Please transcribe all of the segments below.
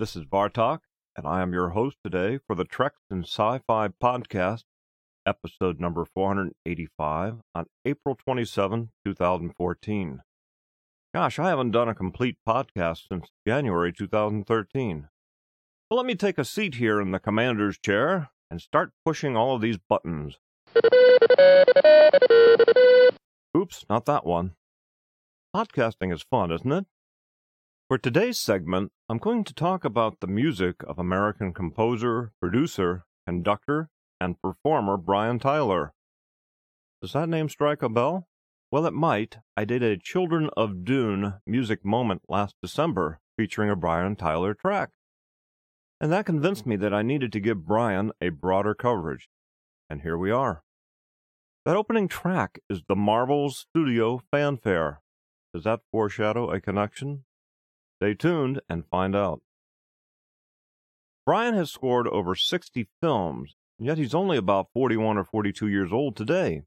This is Vartok, and I am your host today for the Treks and Sci-Fi podcast, episode number 485 on April 27, 2014. Gosh, I haven't done a complete podcast since January 2013. So let me take a seat here in the commander's chair and start pushing all of these buttons. Oops, not that one. Podcasting is fun, isn't it? For today's segment, I'm going to talk about the music of American composer, producer, conductor, and performer Brian Tyler. Does that name strike a bell? Well, it might. I did a Children of Dune music moment last December featuring a Brian Tyler track. And that convinced me that I needed to give Brian a broader coverage. And here we are. That opening track is the Marvel Studio Fanfare. Does that foreshadow a connection Stay tuned and find out. Brian has scored over 60 films, yet he's only about 41 or 42 years old today,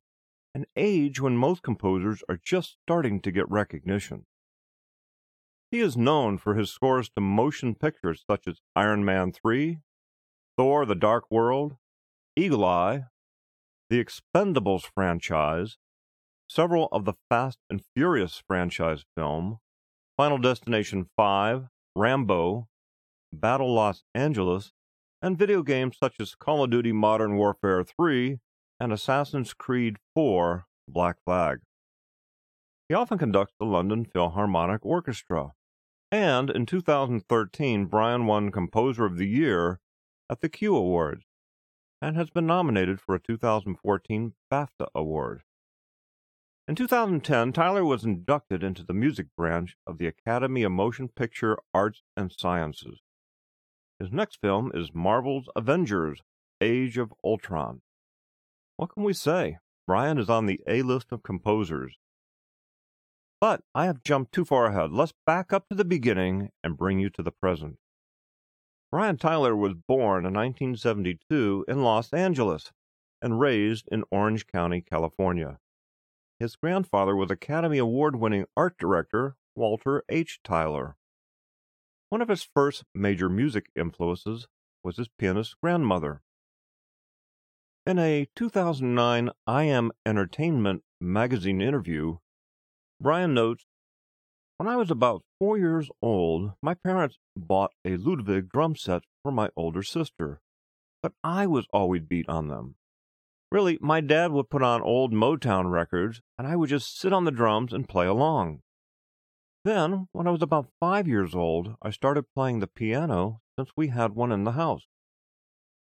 an age when most composers are just starting to get recognition. He is known for his scores to motion pictures such as Iron Man 3, Thor the Dark World, Eagle Eye, the Expendables franchise, several of the Fast and Furious franchise film, Final Destination 5, Rambo, Battle Los Angeles, and video games such as Call of Duty Modern Warfare 3 and Assassin's Creed 4 Black Flag. He often conducts the London Philharmonic Orchestra, and in 2013 Brian won Composer of the Year at the Q Awards and has been nominated for a 2014 BAFTA Award. In 2010, Tyler was inducted into the music branch of the Academy of Motion Picture Arts and Sciences. His next film is Marvel's Avengers Age of Ultron. What can we say? Brian is on the A list of composers. But I have jumped too far ahead. Let's back up to the beginning and bring you to the present. Brian Tyler was born in 1972 in Los Angeles and raised in Orange County, California. His grandfather was Academy Award winning art director Walter H. Tyler. One of his first major music influences was his pianist grandmother. In a 2009 I Am Entertainment magazine interview, Brian notes When I was about four years old, my parents bought a Ludwig drum set for my older sister, but I was always beat on them. Really, my dad would put on old Motown records, and I would just sit on the drums and play along. Then, when I was about five years old, I started playing the piano since we had one in the house.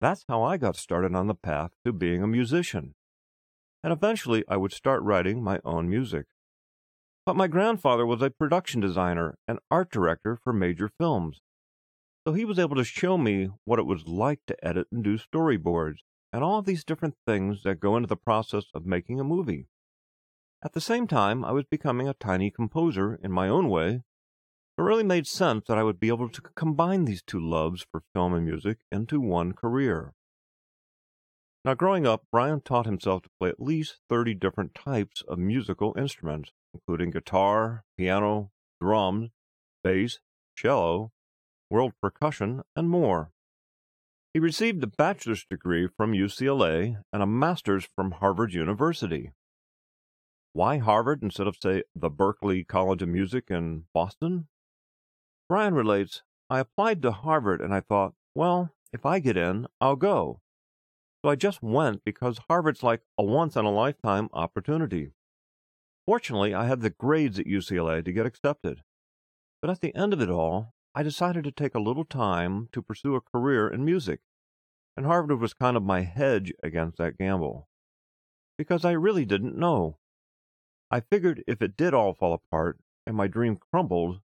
That's how I got started on the path to being a musician. And eventually I would start writing my own music. But my grandfather was a production designer and art director for major films. So he was able to show me what it was like to edit and do storyboards and all of these different things that go into the process of making a movie. At the same time, I was becoming a tiny composer in my own way. It really made sense that I would be able to combine these two loves for film and music into one career. Now, growing up, Brian taught himself to play at least 30 different types of musical instruments, including guitar, piano, drums, bass, cello, world percussion, and more. He received a bachelor's degree from UCLA and a master's from Harvard University. Why Harvard instead of, say, the Berklee College of Music in Boston? Brian relates, I applied to Harvard and I thought, well, if I get in, I'll go. So I just went because Harvard's like a once in a lifetime opportunity. Fortunately, I had the grades at UCLA to get accepted. But at the end of it all, I decided to take a little time to pursue a career in music, and Harvard was kind of my hedge against that gamble. Because I really didn't know. I figured if it did all fall apart and my dream crumbled,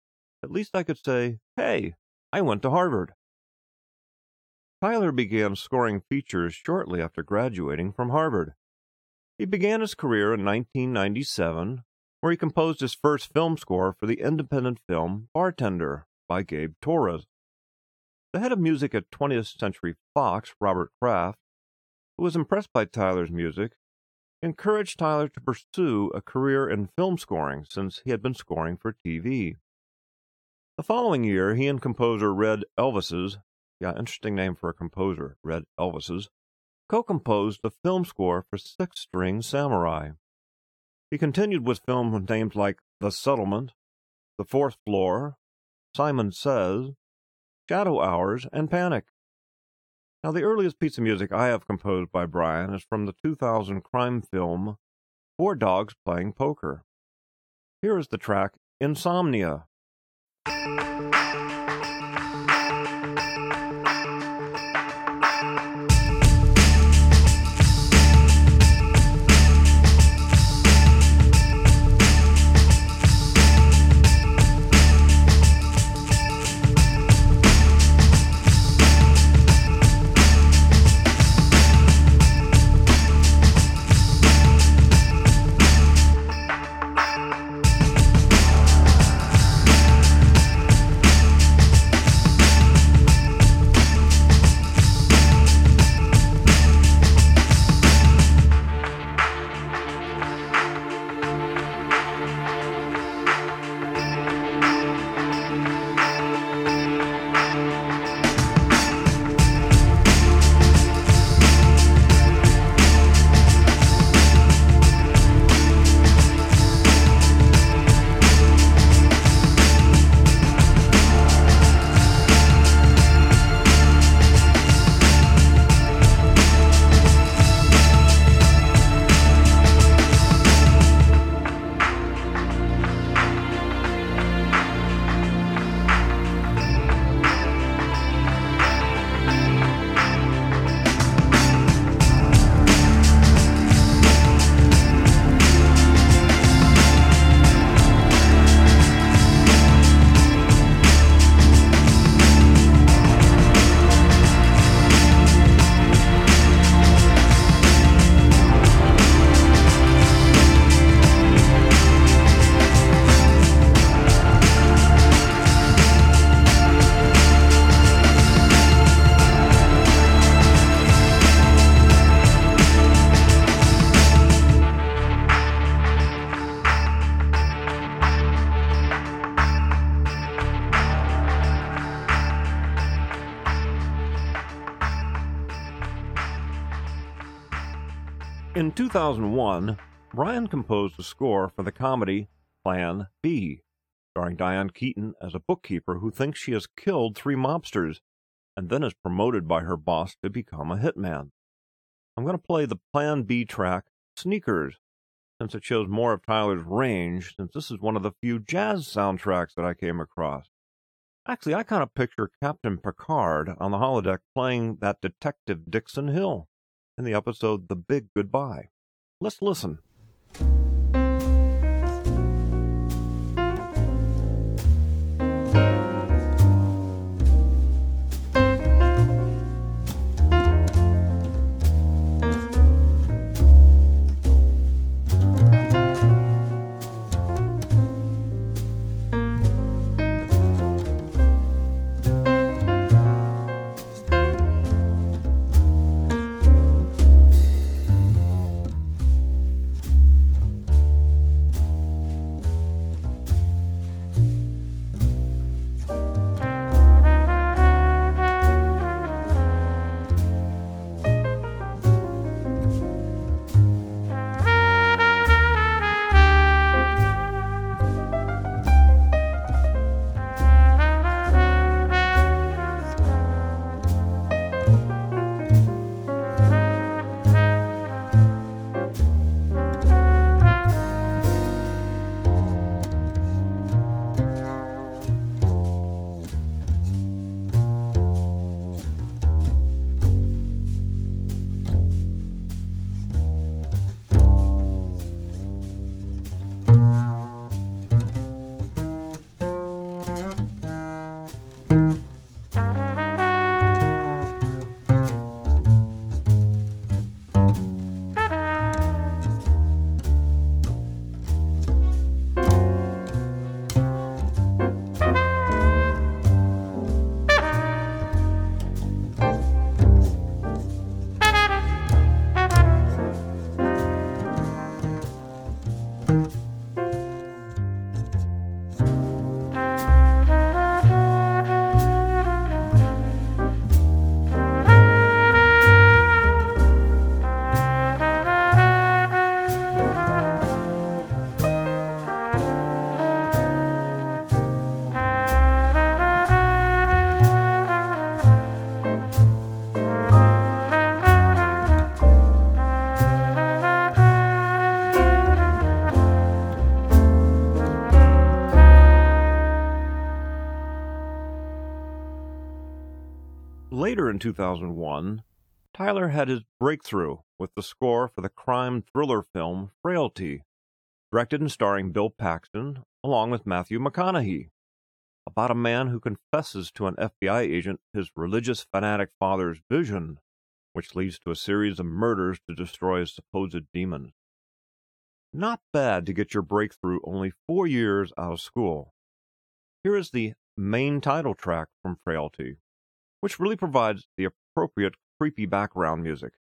at least I could say, hey, I went to Harvard. Tyler began scoring features shortly after graduating from Harvard. He began his career in 1997, where he composed his first film score for the independent film Bartender by Gabe Torres. The head of music at 20th Century Fox, Robert Kraft, who was impressed by Tyler's music, encouraged Tyler to pursue a career in film scoring since he had been scoring for TV. The following year, he and composer Red Elvises, yeah, interesting name for a composer, Red Elvises, co composed the film score for Six String Samurai. He continued with film names like The Settlement, The Fourth Floor, Simon Says, Shadow Hours, and Panic. Now, the earliest piece of music I have composed by Brian is from the 2000 crime film Four Dogs Playing Poker. Here is the track Insomnia In 2001, Brian composed a score for the comedy Plan B, starring Diane Keaton as a bookkeeper who thinks she has killed three mobsters and then is promoted by her boss to become a hitman. I'm going to play the Plan B track, Sneakers, since it shows more of Tyler's range, since this is one of the few jazz soundtracks that I came across. Actually, I kind of picture Captain Picard on the holodeck playing that detective Dixon Hill in the episode The Big Goodbye. Let's listen. 2001, Tyler had his breakthrough with the score for the crime thriller film Frailty, directed and starring Bill Paxton along with Matthew McConaughey, about a man who confesses to an FBI agent his religious fanatic father's vision, which leads to a series of murders to destroy his supposed demons. Not bad to get your breakthrough only four years out of school. Here is the main title track from Frailty, which really provides the appropriate creepy background music.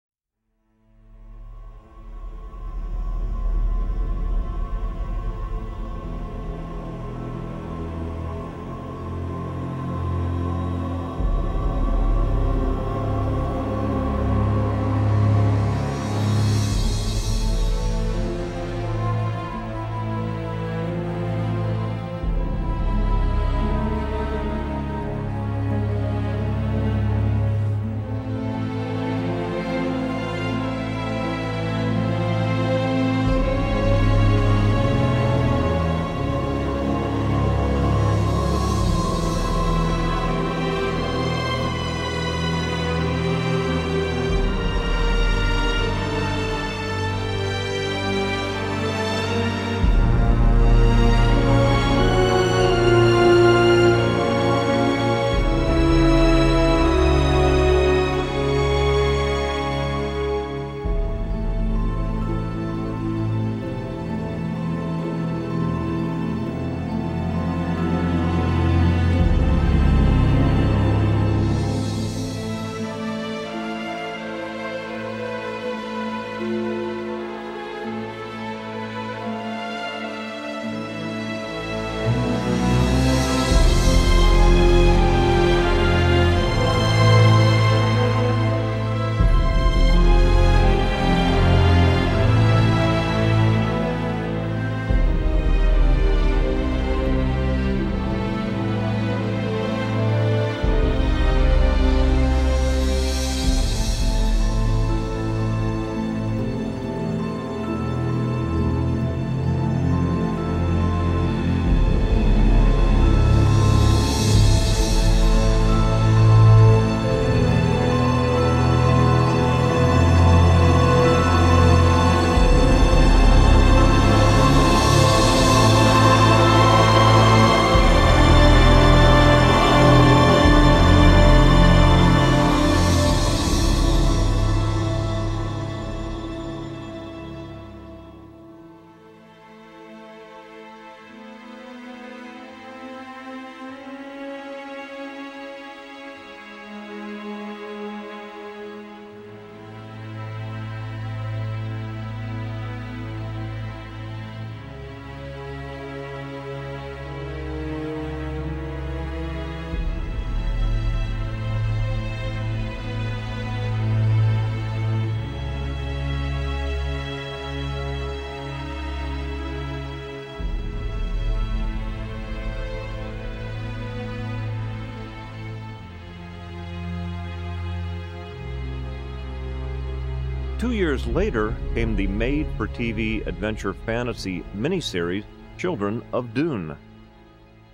Two years later came the made for TV adventure fantasy miniseries Children of Dune.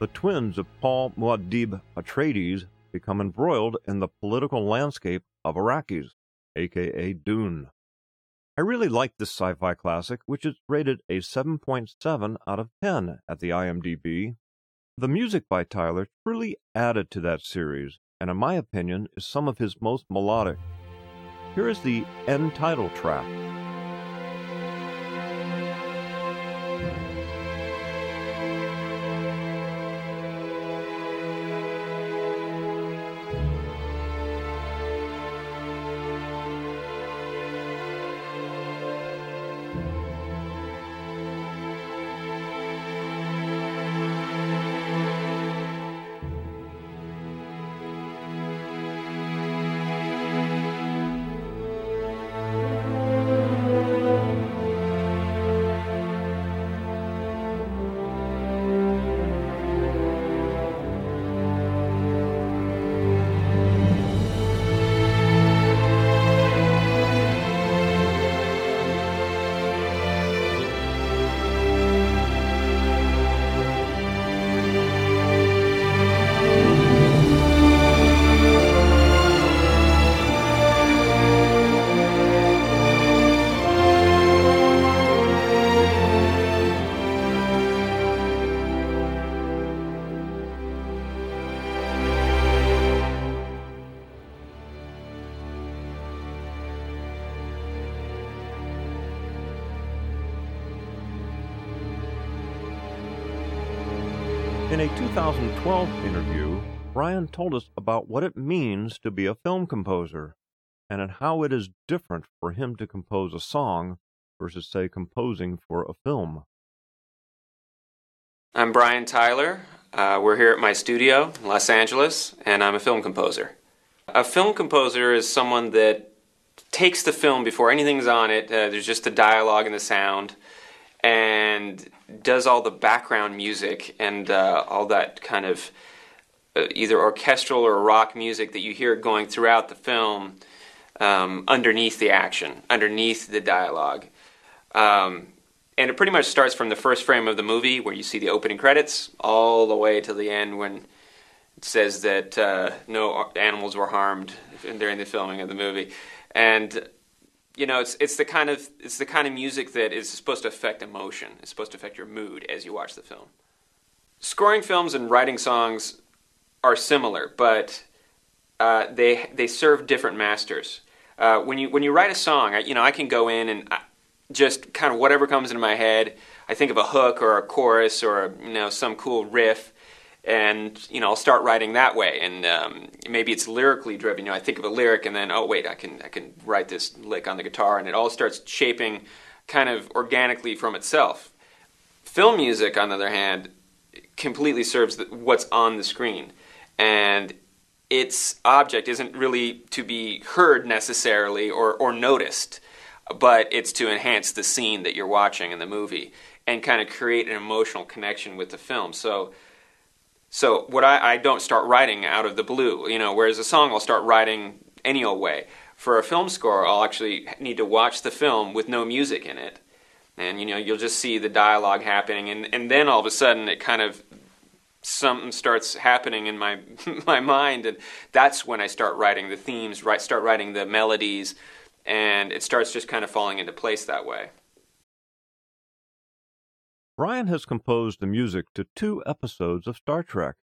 The twins of Paul Muad'Dib Atreides become embroiled in the political landscape of Arrakis, aka Dune. I really like this sci fi classic, which is rated a 7.7 out of 10 at the IMDb. The music by Tyler truly added to that series, and in my opinion, is some of his most melodic. Here is the end title track. 2012 interview, Brian told us about what it means to be a film composer and how it is different for him to compose a song versus, say, composing for a film. I'm Brian Tyler. Uh, we're here at my studio in Los Angeles, and I'm a film composer. A film composer is someone that takes the film before anything's on it, uh, there's just the dialogue and the sound, and does all the background music and uh, all that kind of uh, either orchestral or rock music that you hear going throughout the film um, underneath the action, underneath the dialogue. Um, and it pretty much starts from the first frame of the movie where you see the opening credits all the way to the end when it says that uh, no animals were harmed during the filming of the movie. And you know, it's it's the kind of it's the kind of music that is supposed to affect emotion. It's supposed to affect your mood as you watch the film. Scoring films and writing songs are similar, but uh, they they serve different masters. Uh, when you when you write a song, I, you know, I can go in and I, just kind of whatever comes into my head. I think of a hook or a chorus or you know some cool riff, and you know I'll start writing that way. And um, maybe it's lyrically driven. You know, I think of a lyric and then oh wait, I can I can write this lick on the guitar, and it all starts shaping kind of organically from itself. Film music, on the other hand, completely serves the, what's on the screen, and its object isn't really to be heard necessarily or, or noticed but it's to enhance the scene that you're watching in the movie and kind of create an emotional connection with the film. So, so what I, I don't start writing out of the blue, you know, whereas a song I'll start writing any old way. For a film score, I'll actually need to watch the film with no music in it. And you know, you'll just see the dialogue happening, and, and then all of a sudden, it kind of something starts happening in my my mind, and that's when I start writing the themes, right? Start writing the melodies, and it starts just kind of falling into place that way. Brian has composed the music to two episodes of Star Trek,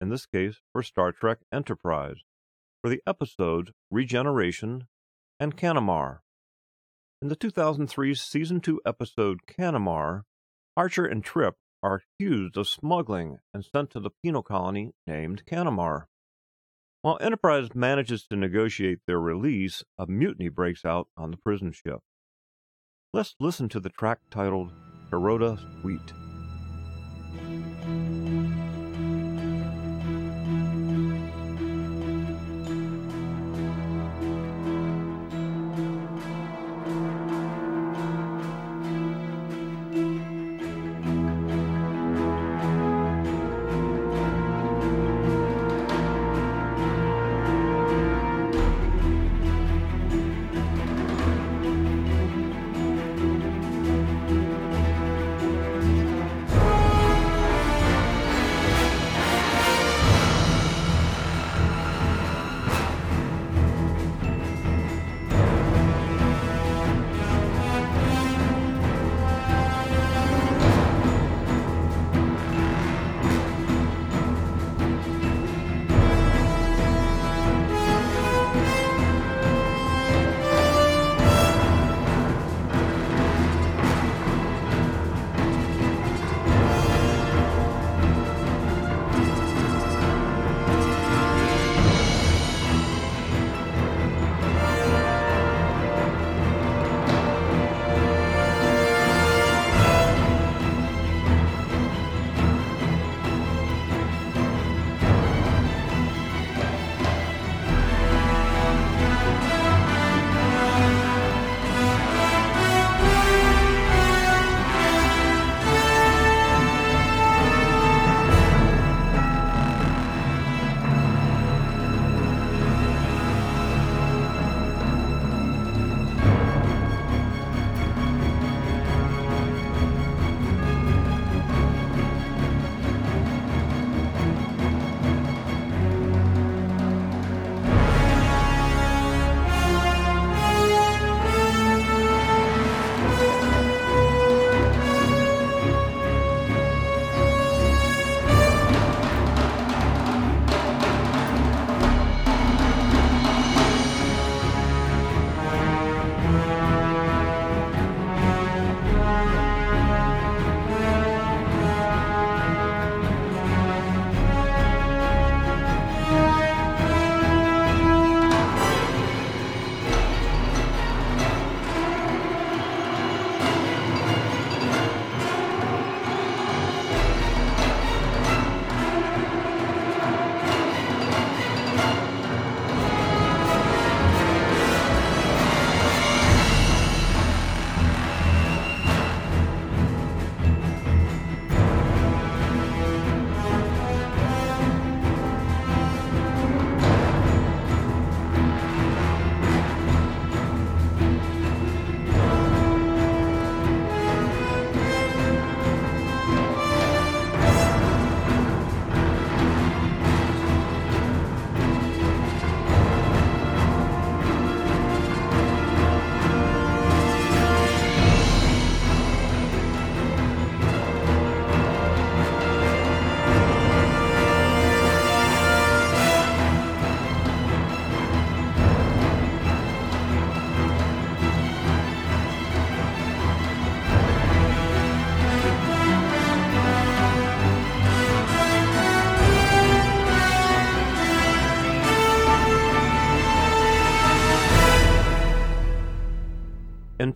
in this case for Star Trek Enterprise, for the episodes Regeneration and Canamar. In the 2003 Season 2 episode Canamar, Archer and Trip are accused of smuggling and sent to the penal colony named Canamar. While Enterprise manages to negotiate their release, a mutiny breaks out on the prison ship. Let's listen to the track titled Hirota Suite.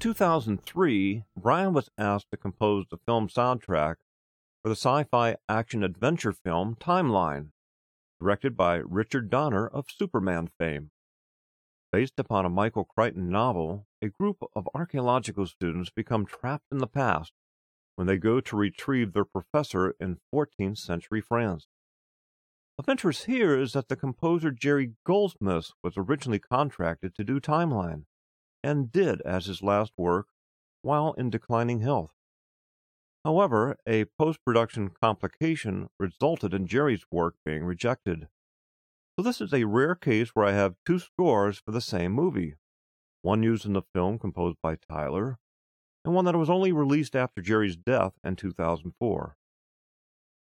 2003, Brian was asked to compose the film soundtrack for the sci fi action adventure film Timeline, directed by Richard Donner of Superman fame. Based upon a Michael Crichton novel, a group of archaeological students become trapped in the past when they go to retrieve their professor in 14th century France. Of interest here is that the composer Jerry Goldsmith was originally contracted to do Timeline, and did as his last work while in declining health. However, a post production complication resulted in Jerry's work being rejected. So, this is a rare case where I have two scores for the same movie one used in the film composed by Tyler, and one that was only released after Jerry's death in 2004.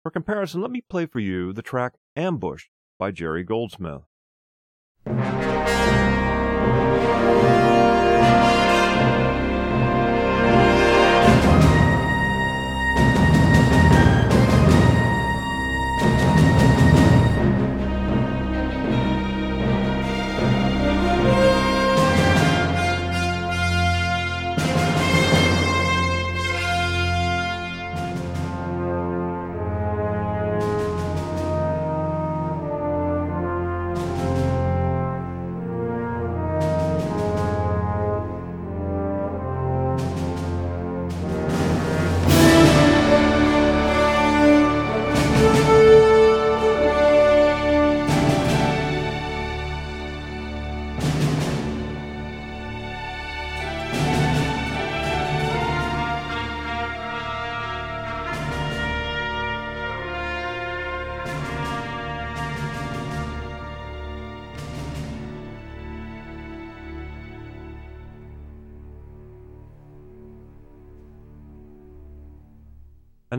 For comparison, let me play for you the track Ambush by Jerry Goldsmith.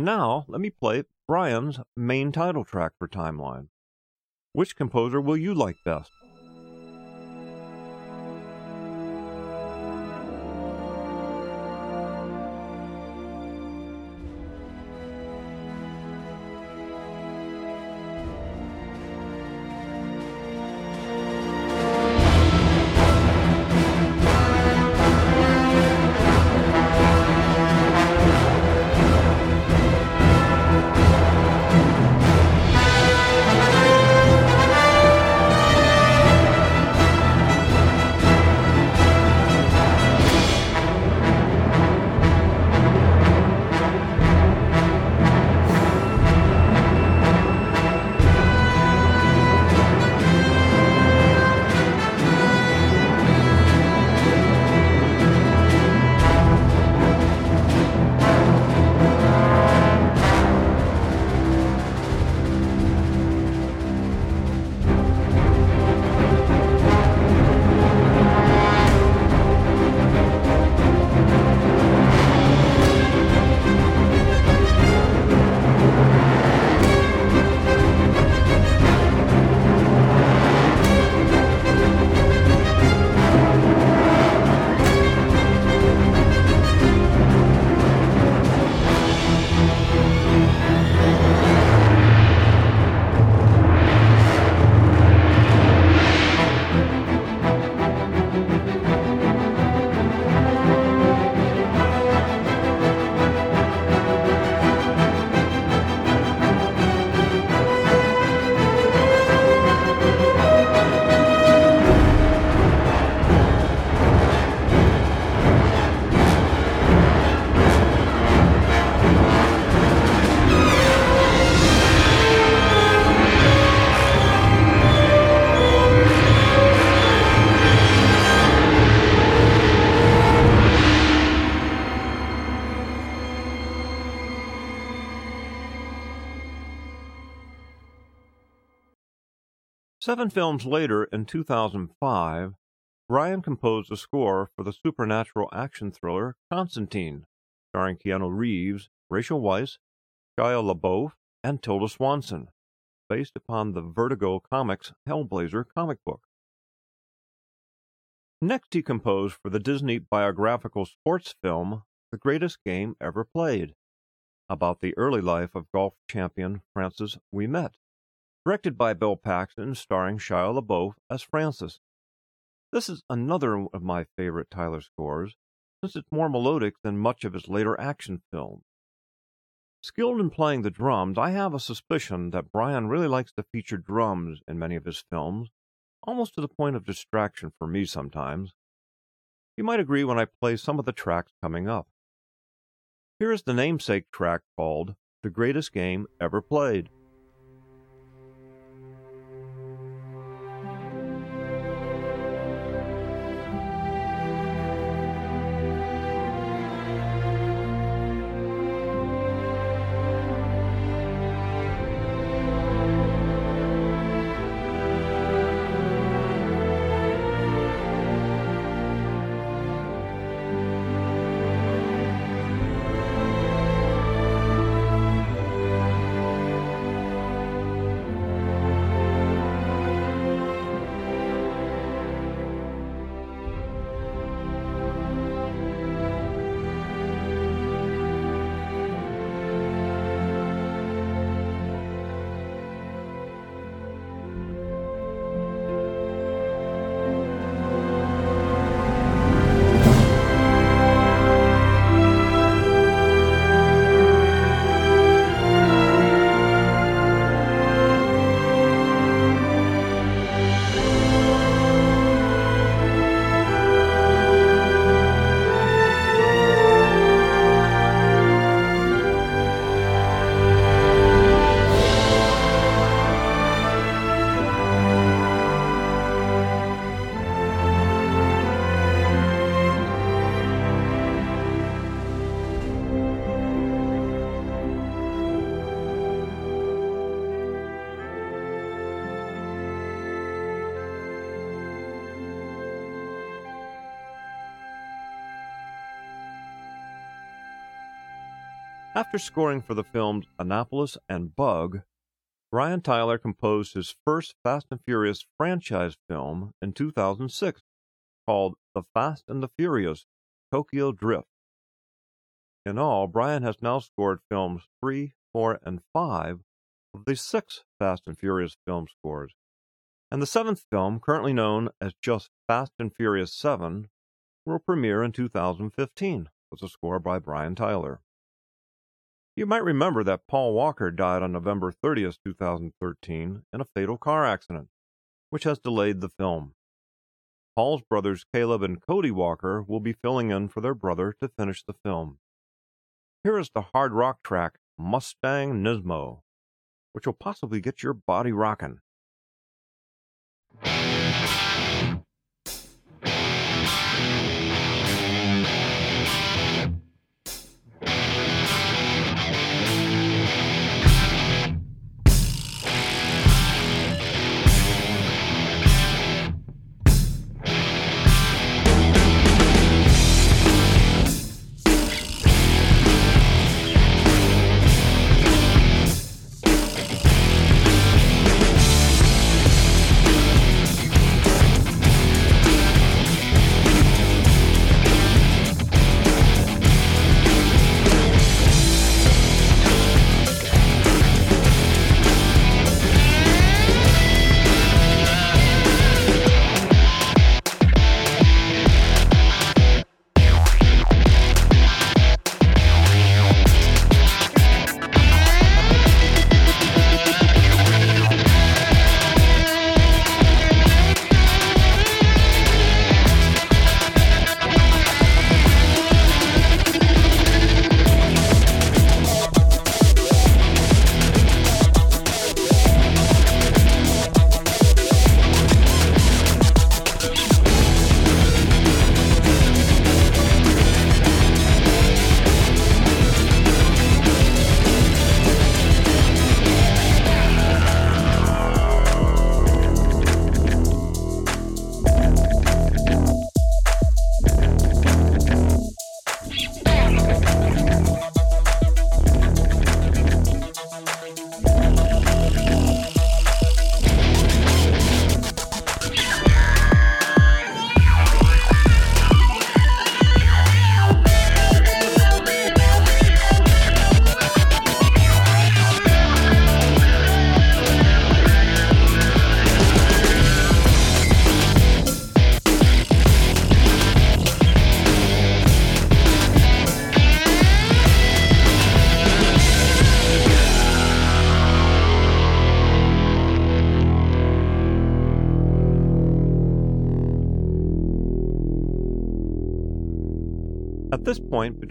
And now, let me play Brian's main title track for Timeline. Which composer will you like best? Seven films later, in 2005, Brian composed the score for the supernatural action thriller Constantine, starring Keanu Reeves, Rachel Weisz, Shia LaBeouf, and Tilda Swinton, based upon the Vertigo Comics Hellblazer comic book. Next, he composed for the Disney biographical sports film The Greatest Game Ever Played, about the early life of golf champion Francis Ouimet directed by Bill Paxton, starring Shia LaBeouf as Francis. This is another of my favorite Tyler scores, since it's more melodic than much of his later action films. Skilled in playing the drums, I have a suspicion that Brian really likes to feature drums in many of his films, almost to the point of distraction for me sometimes. You might agree when I play some of the tracks coming up. Here is the namesake track called The Greatest Game Ever Played. After scoring for the films Annapolis and Bug, Brian Tyler composed his first Fast and Furious franchise film in 2006 called The Fast and the Furious Tokyo Drift. In all, Brian has now scored films 3, 4, and 5 of the six Fast and Furious film scores. And the seventh film, currently known as just Fast and Furious 7, will premiere in 2015 with a score by Brian Tyler. You might remember that Paul Walker died on November 30, 2013, in a fatal car accident, which has delayed the film. Paul's brothers Caleb and Cody Walker will be filling in for their brother to finish the film. Here is the hard rock track Mustang Nismo, which will possibly get your body rocking.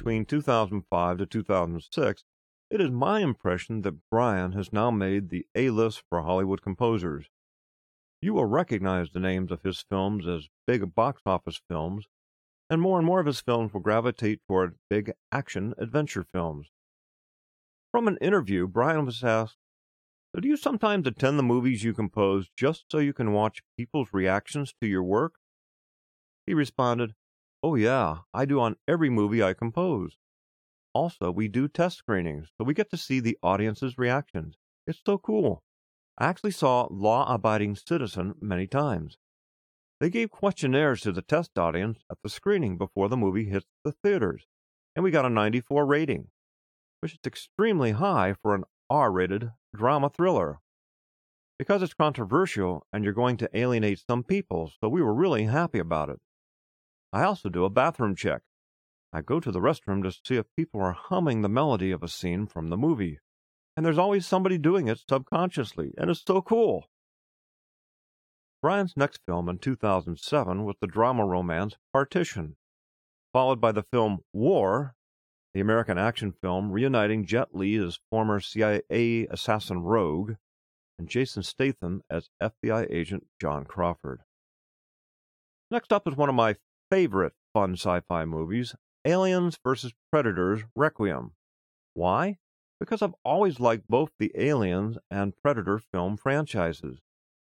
Between 2005 to 2006, it is my impression that Brian has now made the A list for Hollywood composers. You will recognize the names of his films as big box office films, and more and more of his films will gravitate toward big action adventure films. From an interview, Brian was asked, Do you sometimes attend the movies you compose just so you can watch people's reactions to your work? He responded, Oh, yeah, I do on every movie I compose. Also, we do test screenings, so we get to see the audience's reactions. It's so cool. I actually saw Law Abiding Citizen many times. They gave questionnaires to the test audience at the screening before the movie hit the theaters, and we got a 94 rating, which is extremely high for an R rated drama thriller. Because it's controversial and you're going to alienate some people, so we were really happy about it. I also do a bathroom check. I go to the restroom to see if people are humming the melody of a scene from the movie. And there's always somebody doing it subconsciously, and it's so cool. Brian's next film in 2007 was the drama romance Partition, followed by the film War, the American action film reuniting Jet Li as former CIA assassin Rogue and Jason Statham as FBI agent John Crawford. Next up is one of my favorite fun sci fi movies, Aliens vs. Predators Requiem. Why? Because I've always liked both the Aliens and Predator film franchises.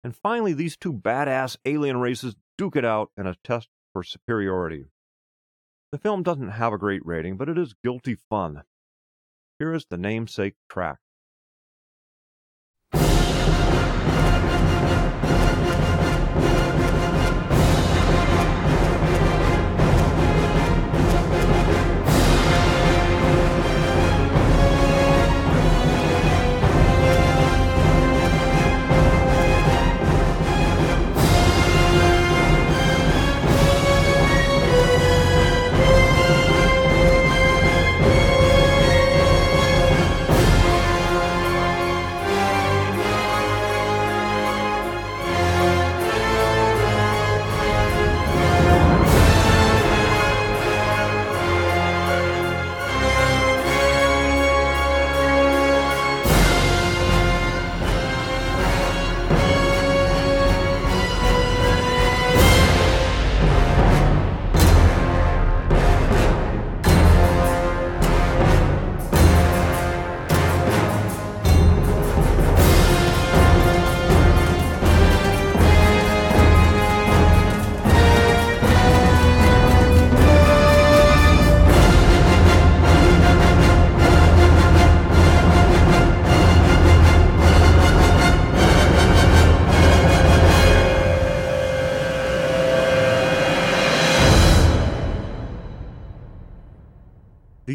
And finally, these two badass alien races duke it out in a test for superiority. The film doesn't have a great rating, but it is guilty fun. Here is the namesake track.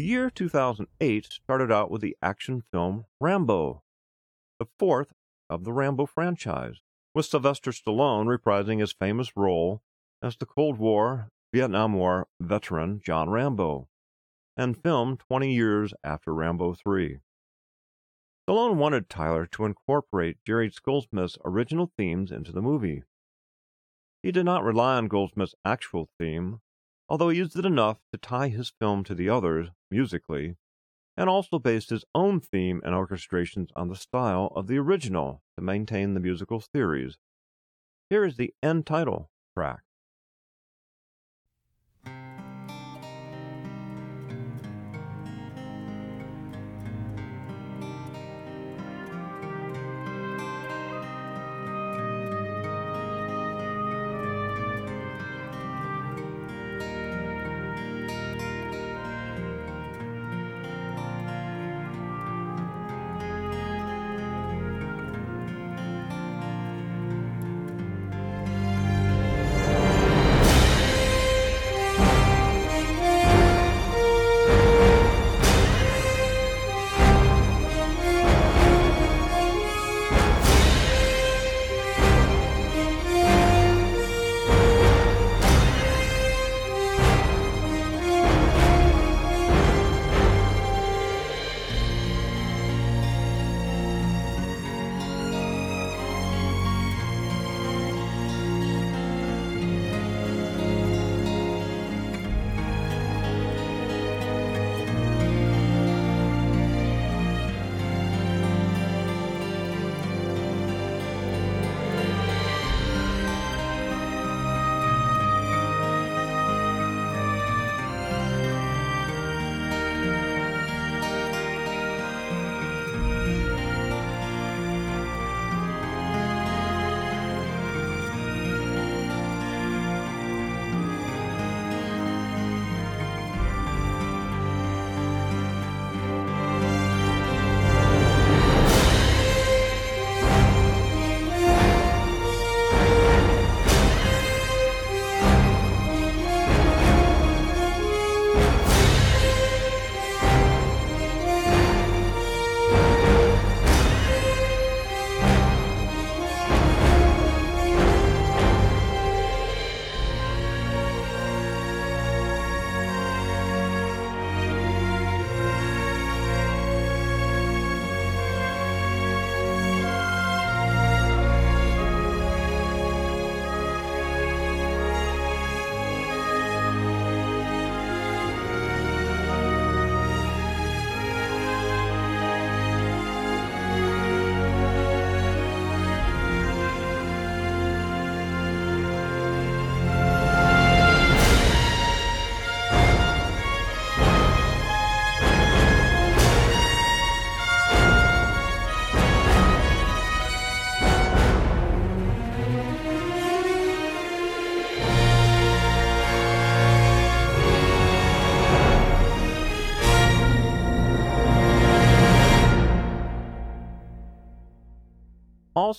The year 2008 started out with the action film Rambo, the fourth of the Rambo franchise, with Sylvester Stallone reprising his famous role as the Cold War Vietnam War veteran John Rambo, and filmed 20 years after Rambo 3. Stallone wanted Tyler to incorporate Jerry Goldsmith's original themes into the movie. He did not rely on Goldsmith's actual theme, although he used it enough to tie his film to the others musically, and also based his own theme and orchestrations on the style of the original to maintain the musical theories. Here is the end title track.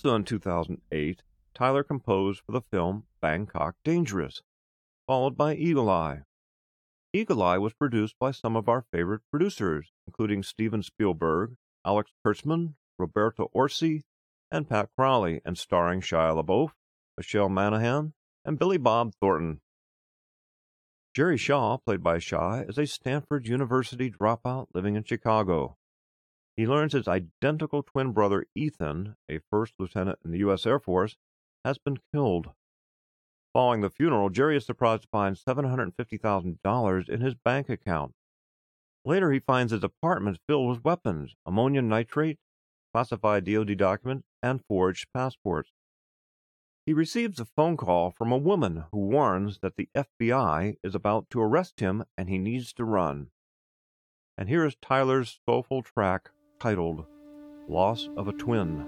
Also in 2008, Tyler composed for the film Bangkok Dangerous, followed by Eagle Eye. Eagle Eye was produced by some of our favorite producers, including Steven Spielberg, Alex Kurtzman, Roberto Orci, and Pat Crowley, and starring Shia LaBeouf, Michelle Monaghan, and Billy Bob Thornton. Jerry Shaw, played by Shia, is a Stanford University dropout living in Chicago. He learns his identical twin brother Ethan, a first lieutenant in the U.S. Air Force, has been killed. Following the funeral, Jerry is surprised to find $750,000 in his bank account. Later, he finds his apartment filled with weapons, ammonium nitrate, classified DoD documents, and forged passports. He receives a phone call from a woman who warns that the FBI is about to arrest him and he needs to run. And here is Tyler's soulful track titled Loss of a Twin.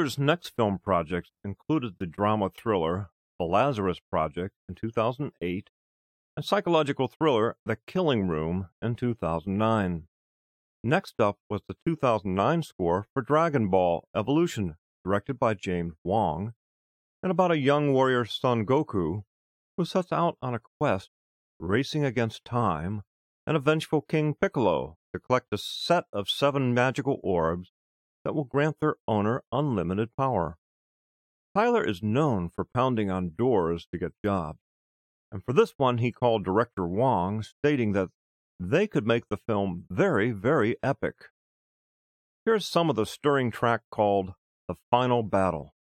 Tyler's next film projects included the drama thriller The Lazarus Project in 2008 and psychological thriller The Killing Room in 2009. Next up was the 2009 score for Dragon Ball Evolution, directed by James Wong, and about a young warrior Son Goku who sets out on a quest racing against time and a vengeful King Piccolo to collect a set of seven magical orbs that will grant their owner unlimited power. Tyler is known for pounding on doors to get jobs, and for this one he called director Wong, stating that they could make the film very, very epic. Here's some of the stirring track called The Final Battle.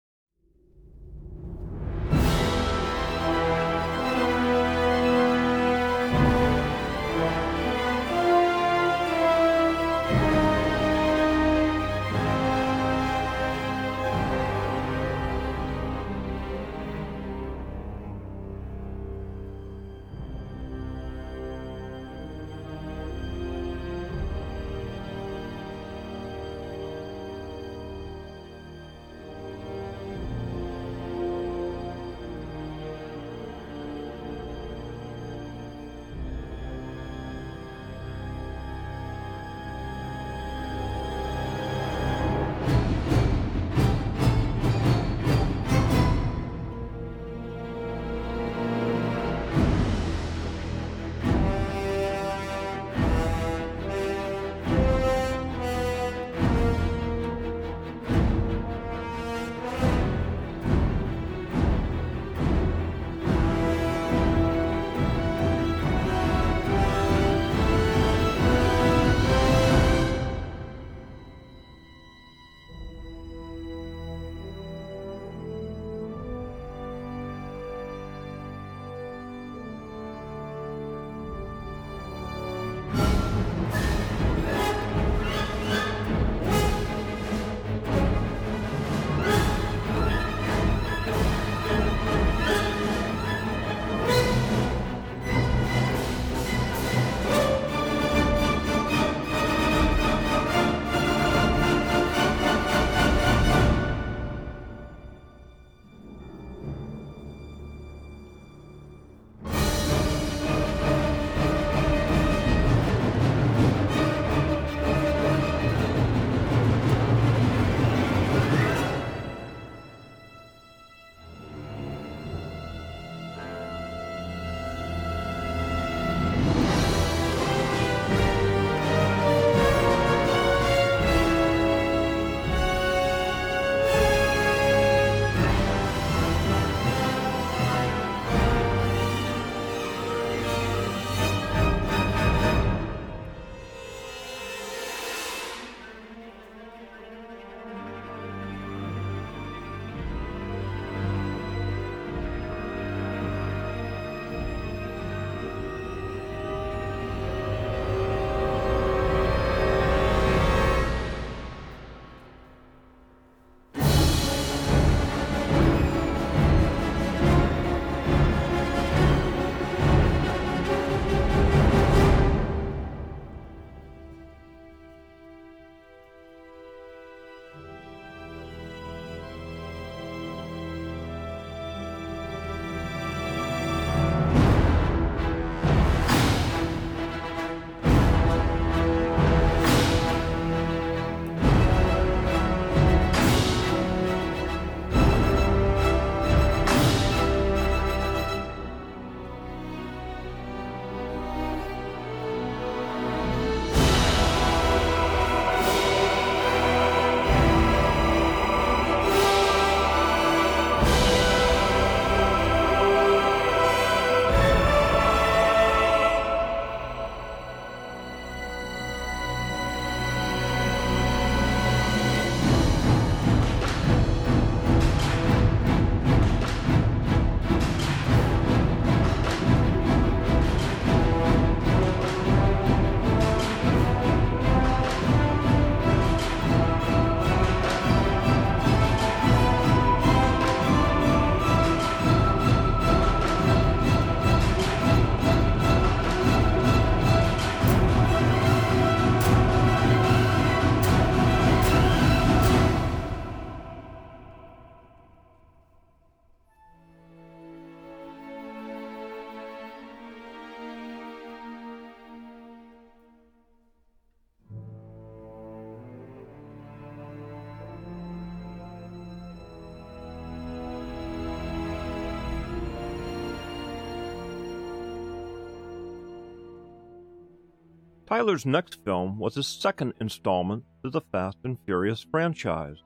Tyler's next film was his second installment to the Fast and Furious franchise,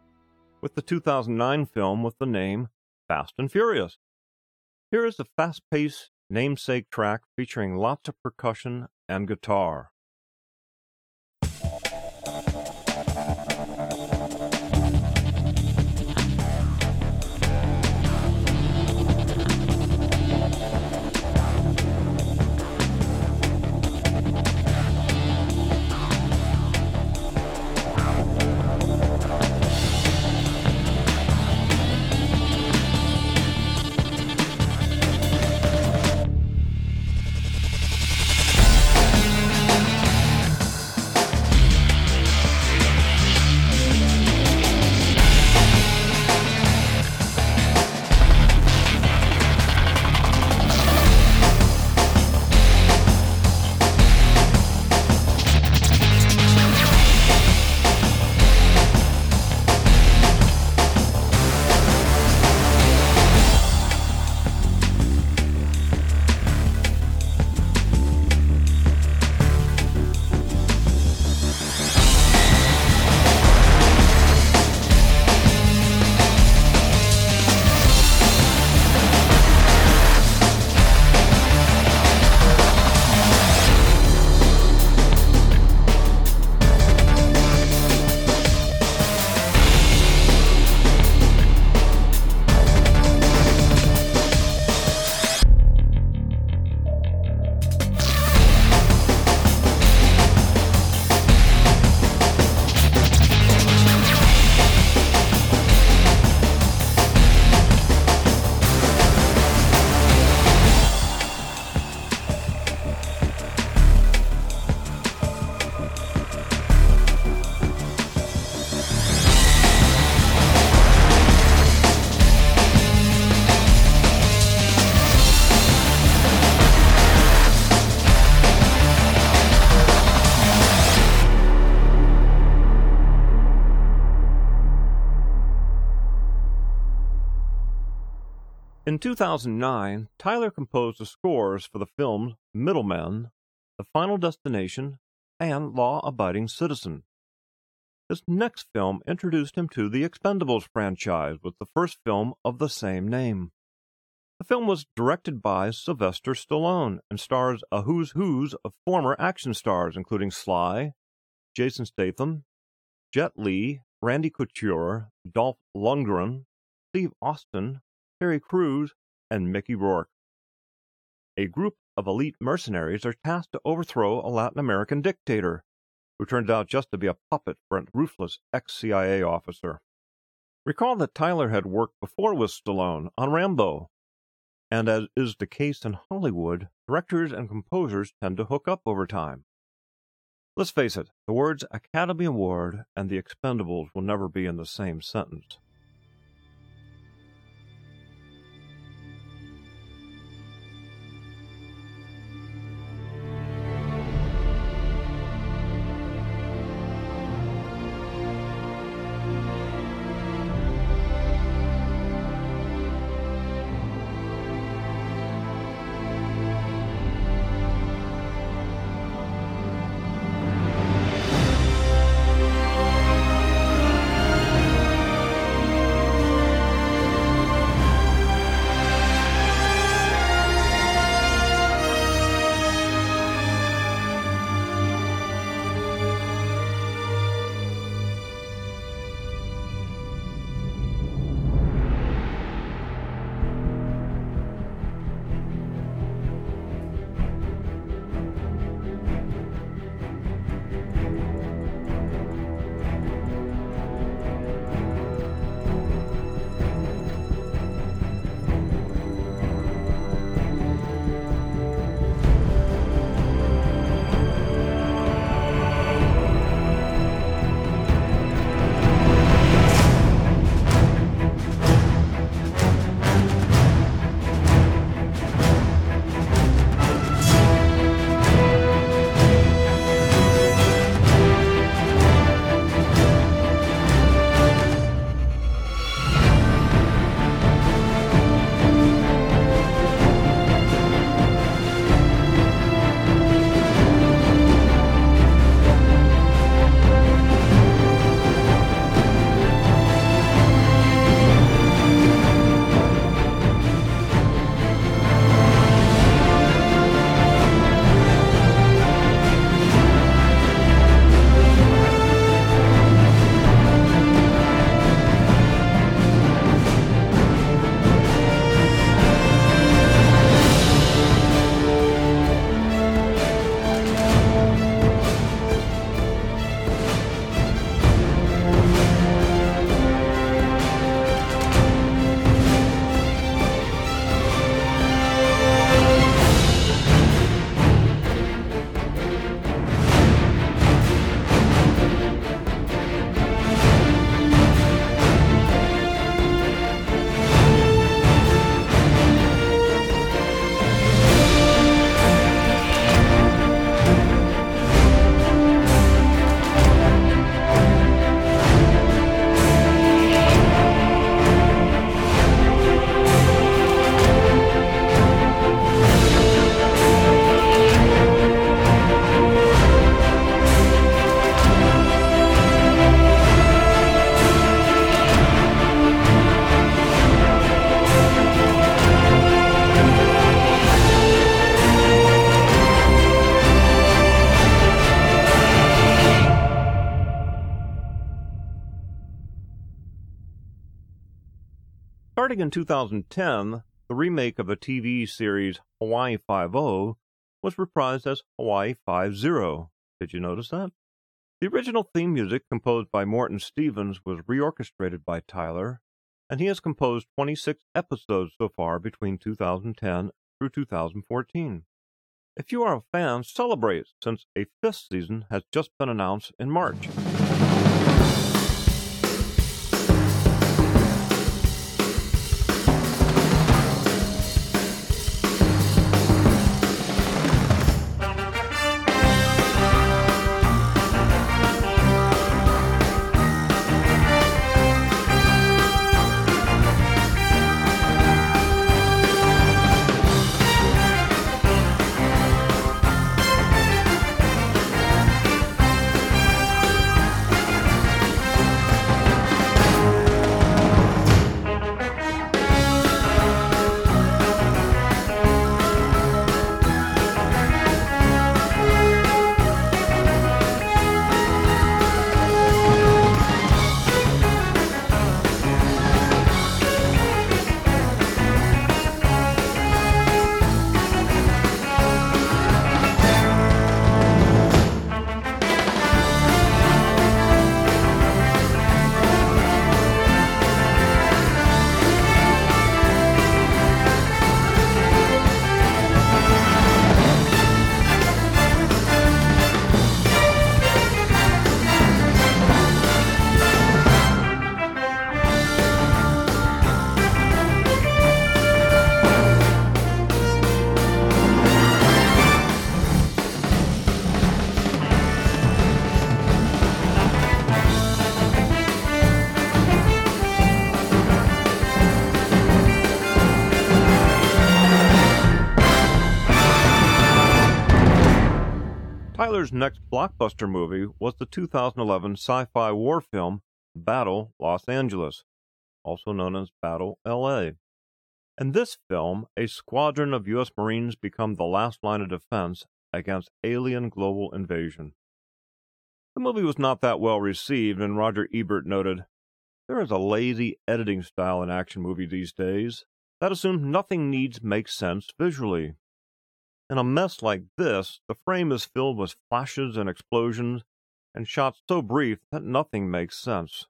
with the 2009 film with the name Fast and Furious. Here is the fast paced namesake track featuring lots of percussion and guitar. 2009, Tyler composed the scores for the films Middlemen, The Final Destination, and Law Abiding Citizen. His next film introduced him to the Expendables franchise with the first film of the same name. The film was directed by Sylvester Stallone and stars a who's who's of former action stars, including Sly, Jason Statham, Jet Li, Randy Couture, Dolph Lundgren, Steve Austin, Terry Crews, and Mickey Rourke. A group of elite mercenaries are tasked to overthrow a Latin American dictator, who turns out just to be a puppet for a ruthless ex CIA officer. Recall that Tyler had worked before with Stallone on Rambo, and as is the case in Hollywood, directors and composers tend to hook up over time. Let's face it, the words Academy Award and The Expendables will never be in the same sentence. Starting in 2010, the remake of the TV series Hawaii Five-O was reprised as Hawaii Five-Zero. Did you notice that? The original theme music, composed by Morton Stevens, was reorchestrated by Tyler, and he has composed 26 episodes so far between 2010 through 2014. If you are a fan, celebrate since a fifth season has just been announced in March. Tyler's next blockbuster movie was the 2011 sci fi war film Battle Los Angeles, also known as Battle LA. In this film, a squadron of U.S. Marines become the last line of defense against alien global invasion. The movie was not that well received, and Roger Ebert noted, There is a lazy editing style in action movies these days that assumes nothing needs make sense visually. In a mess like this, the frame is filled with flashes and explosions, and shots so brief that nothing makes sense.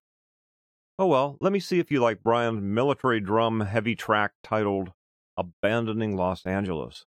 Oh well, let me see if you like Brian's military drum heavy track titled Abandoning Los Angeles.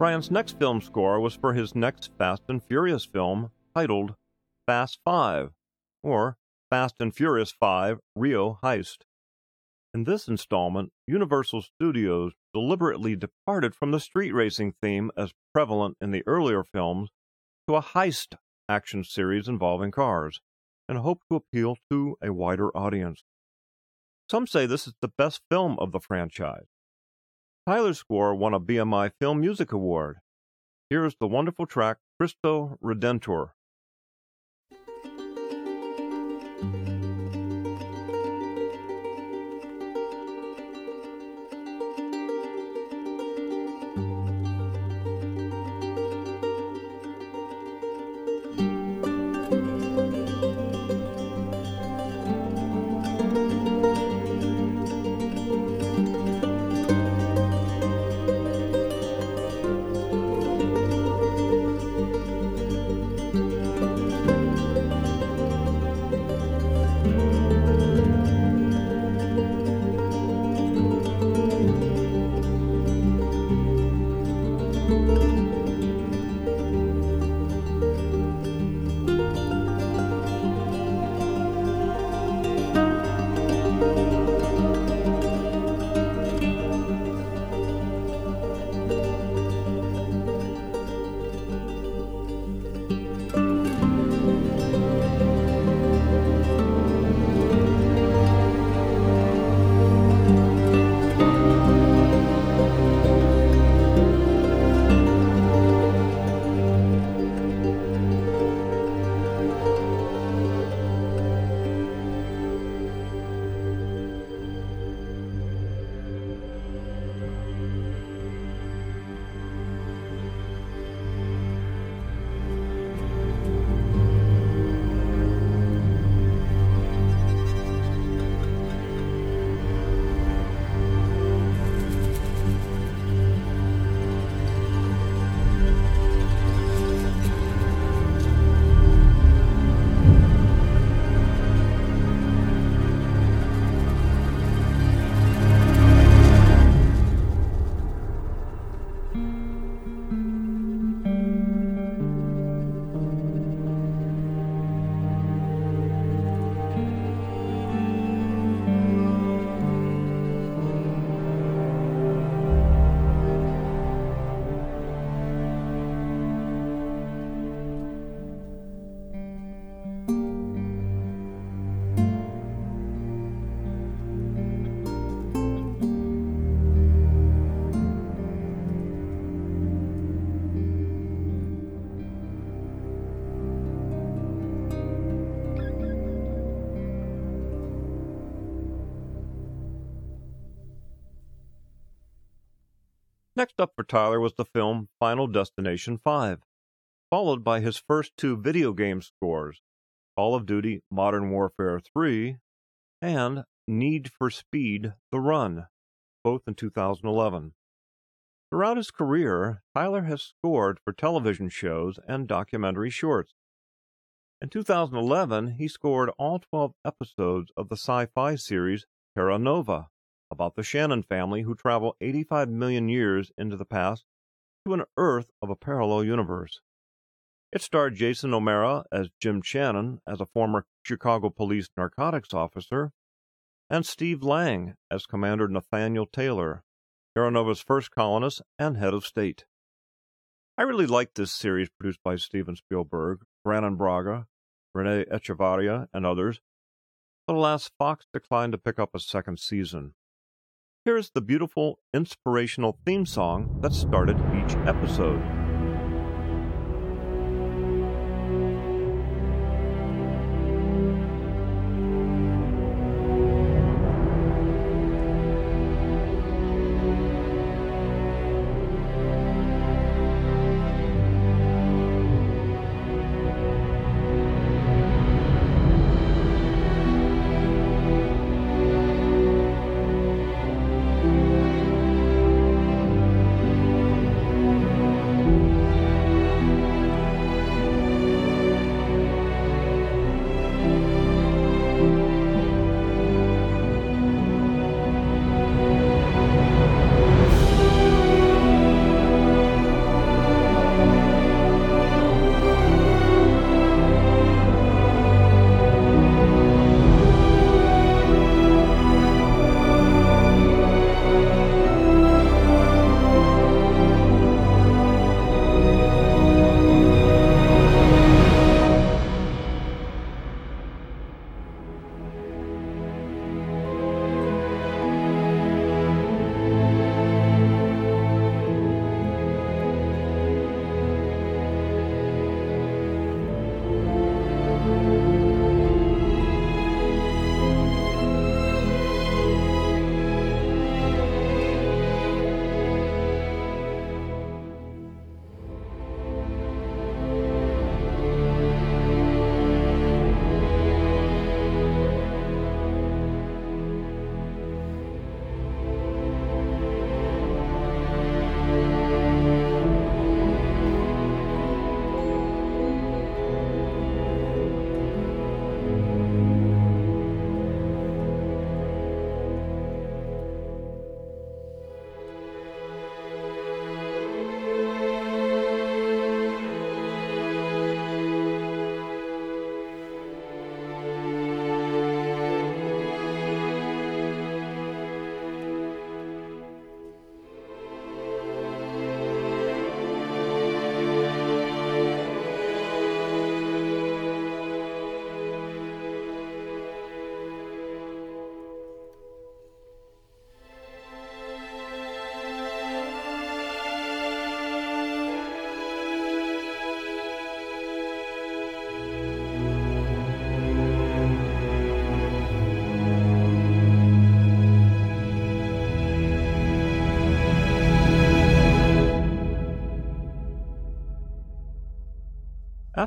Brian's next film score was for his next Fast and Furious film titled Fast Five, or Fast and Furious 5 Rio Heist. In this installment, Universal Studios deliberately departed from the street racing theme as prevalent in the earlier films to a heist action series involving cars, and hoped to appeal to a wider audience. Some say this is the best film of the franchise. Tyler's score won a BMI Film Music Award. Here is the wonderful track Cristo Redentor Next up for Tyler was the film Final Destination 5, followed by his first two video game scores, Call of Duty Modern Warfare 3 and Need for Speed The Run, both in 2011. Throughout his career, Tyler has scored for television shows and documentary shorts. In 2011, he scored all 12 episodes of the sci fi series Terra Nova about the Shannon family who travel 85 million years into the past to an Earth of a parallel universe. It starred Jason O'Mara as Jim Shannon, as a former Chicago police narcotics officer, and Steve Lang as Commander Nathaniel Taylor, Terra Nova's first colonist and head of state. I really liked this series produced by Steven Spielberg, Brannon Braga, Rene Echevarria, and others, but alas, Fox declined to pick up a second season. Here's the beautiful, inspirational theme song that started each episode.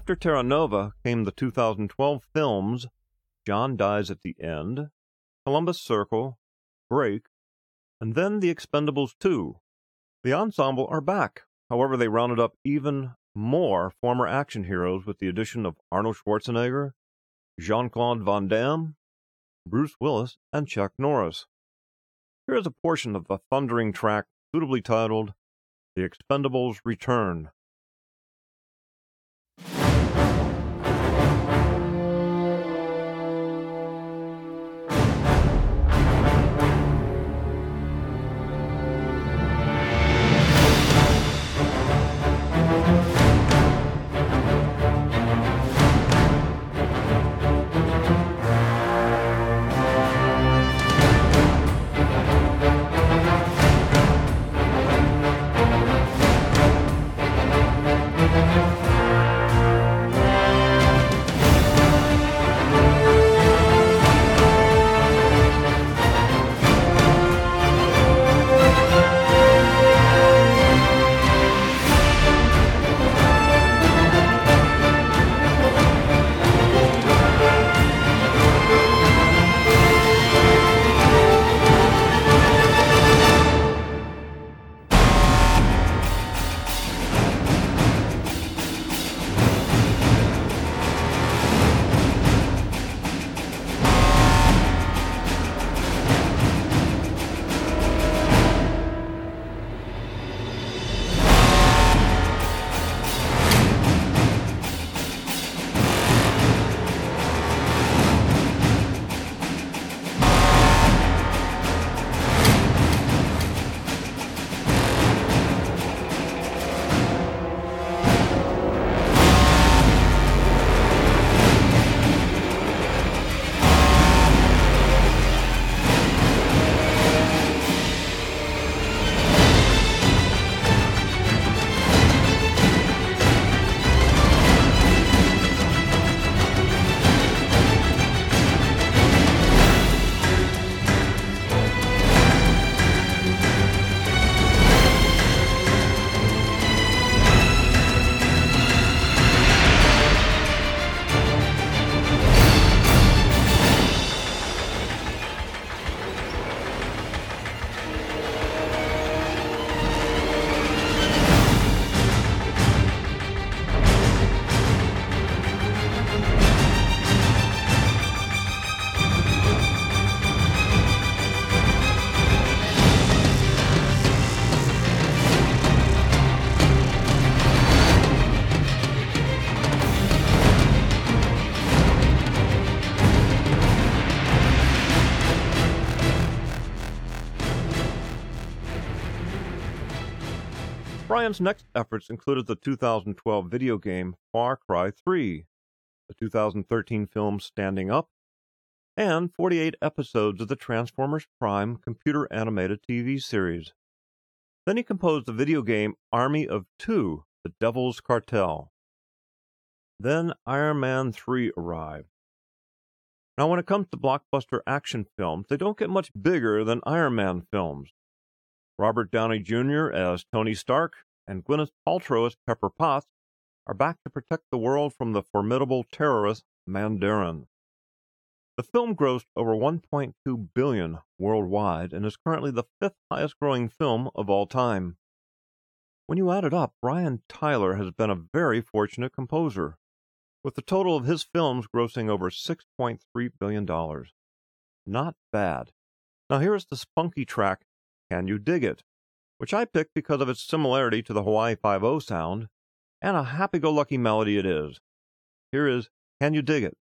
After Terra Nova came the 2012 films John Dies at the End, Columbus Circle, Brake, and then The Expendables 2. The ensemble are back. However, they rounded up even more former action heroes with the addition of Arnold Schwarzenegger, Jean Claude Van Damme, Bruce Willis, and Chuck Norris. Here is a portion of the thundering track suitably titled The Expendables Return. Brian's next efforts included the 2012 video game Far Cry 3, the 2013 film Standing Up, and 48 episodes of the Transformers Prime computer animated TV series. Then he composed the video game Army of Two, The Devil's Cartel. Then Iron Man 3 arrived. Now, when it comes to blockbuster action films, they don't get much bigger than Iron Man films. Robert Downey Jr. as Tony Stark and Gwyneth Paltrow as Pepper Potts are back to protect the world from the formidable terrorist Mandarin. The film grossed over 1.2 billion worldwide and is currently the fifth highest growing film of all time. When you add it up, Brian Tyler has been a very fortunate composer, with the total of his films grossing over $6.3 billion. Not bad. Now here is the spunky track can You Dig It? Which I picked because of its similarity to the Hawaii Five-O sound, and a happy-go-lucky melody it is. Here is Can You Dig It?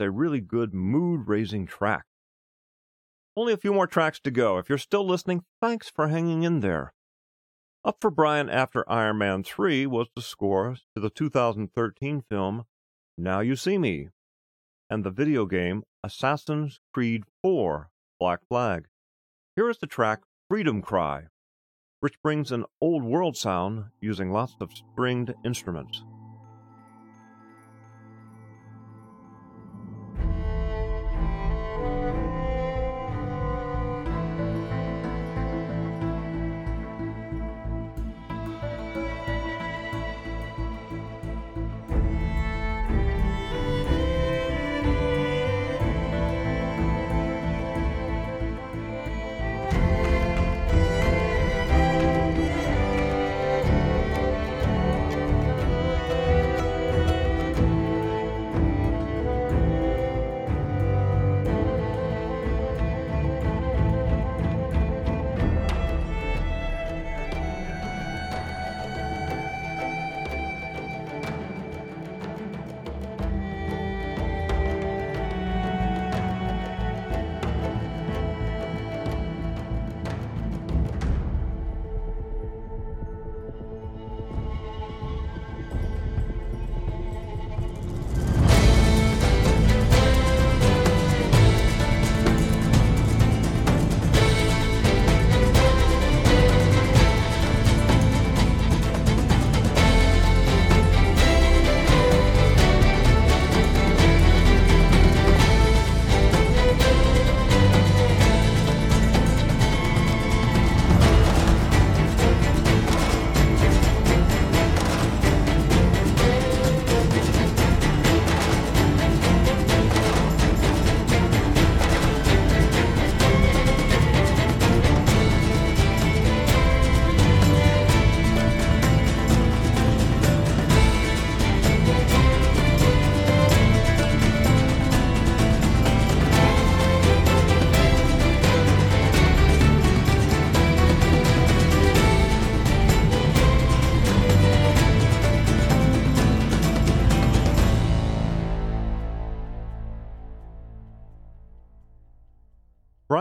A really good mood raising track. Only a few more tracks to go. If you're still listening, thanks for hanging in there. Up for Brian after Iron Man 3 was the score to the 2013 film Now You See Me and the video game Assassin's Creed 4 Black Flag. Here is the track Freedom Cry, which brings an old world sound using lots of stringed instruments.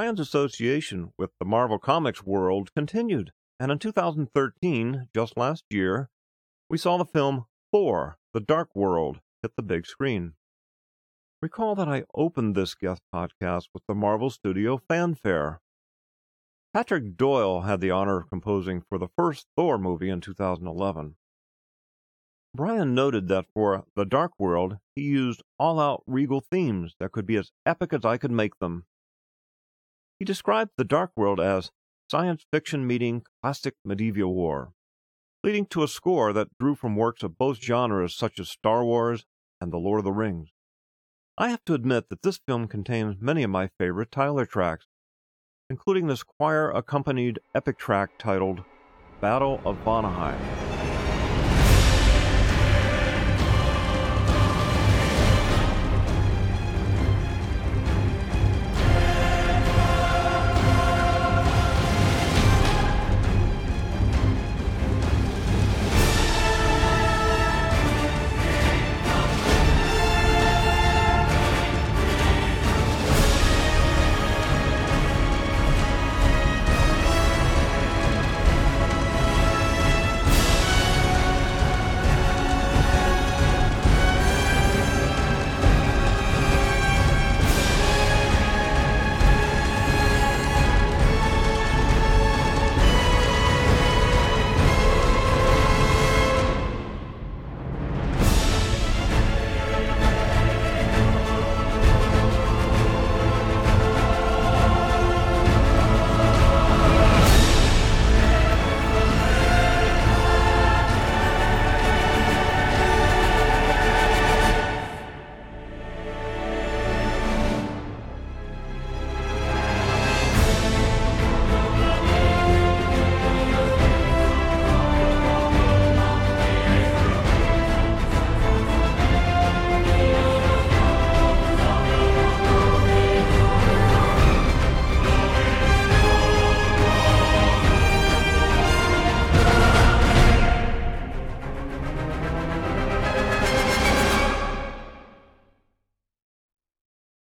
Brian's association with the Marvel Comics world continued, and in 2013, just last year, we saw the film Thor The Dark World hit the big screen. Recall that I opened this guest podcast with the Marvel Studio fanfare. Patrick Doyle had the honor of composing for the first Thor movie in 2011. Brian noted that for The Dark World, he used all out regal themes that could be as epic as I could make them. He described the Dark World as science fiction meeting classic medieval war, leading to a score that drew from works of both genres such as Star Wars and The Lord of the Rings. I have to admit that this film contains many of my favorite Tyler tracks, including this choir accompanied epic track titled Battle of Vanaheim.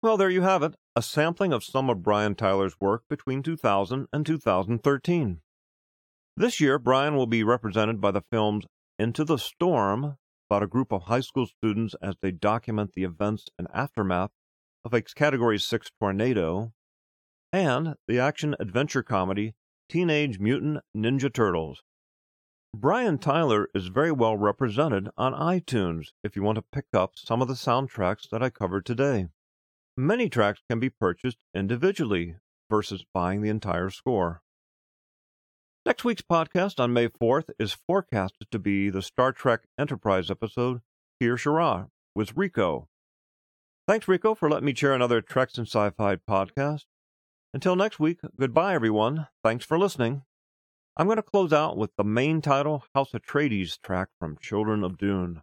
Well, there you have it, a sampling of some of Brian Tyler's work between 2000 and 2013. This year, Brian will be represented by the films Into the Storm, about a group of high school students as they document the events and aftermath of a Category 6 tornado, and the action adventure comedy Teenage Mutant Ninja Turtles. Brian Tyler is very well represented on iTunes if you want to pick up some of the soundtracks that I covered today. Many tracks can be purchased individually versus buying the entire score. Next week's podcast on May 4th is forecasted to be the Star Trek Enterprise episode, Kir'Shara, with Rico. Thanks, Rico, for letting me chair another Treks and Sci Fi podcast. Until next week, goodbye, everyone. Thanks for listening. I'm going to close out with the main title House Atreides track from Children of Dune.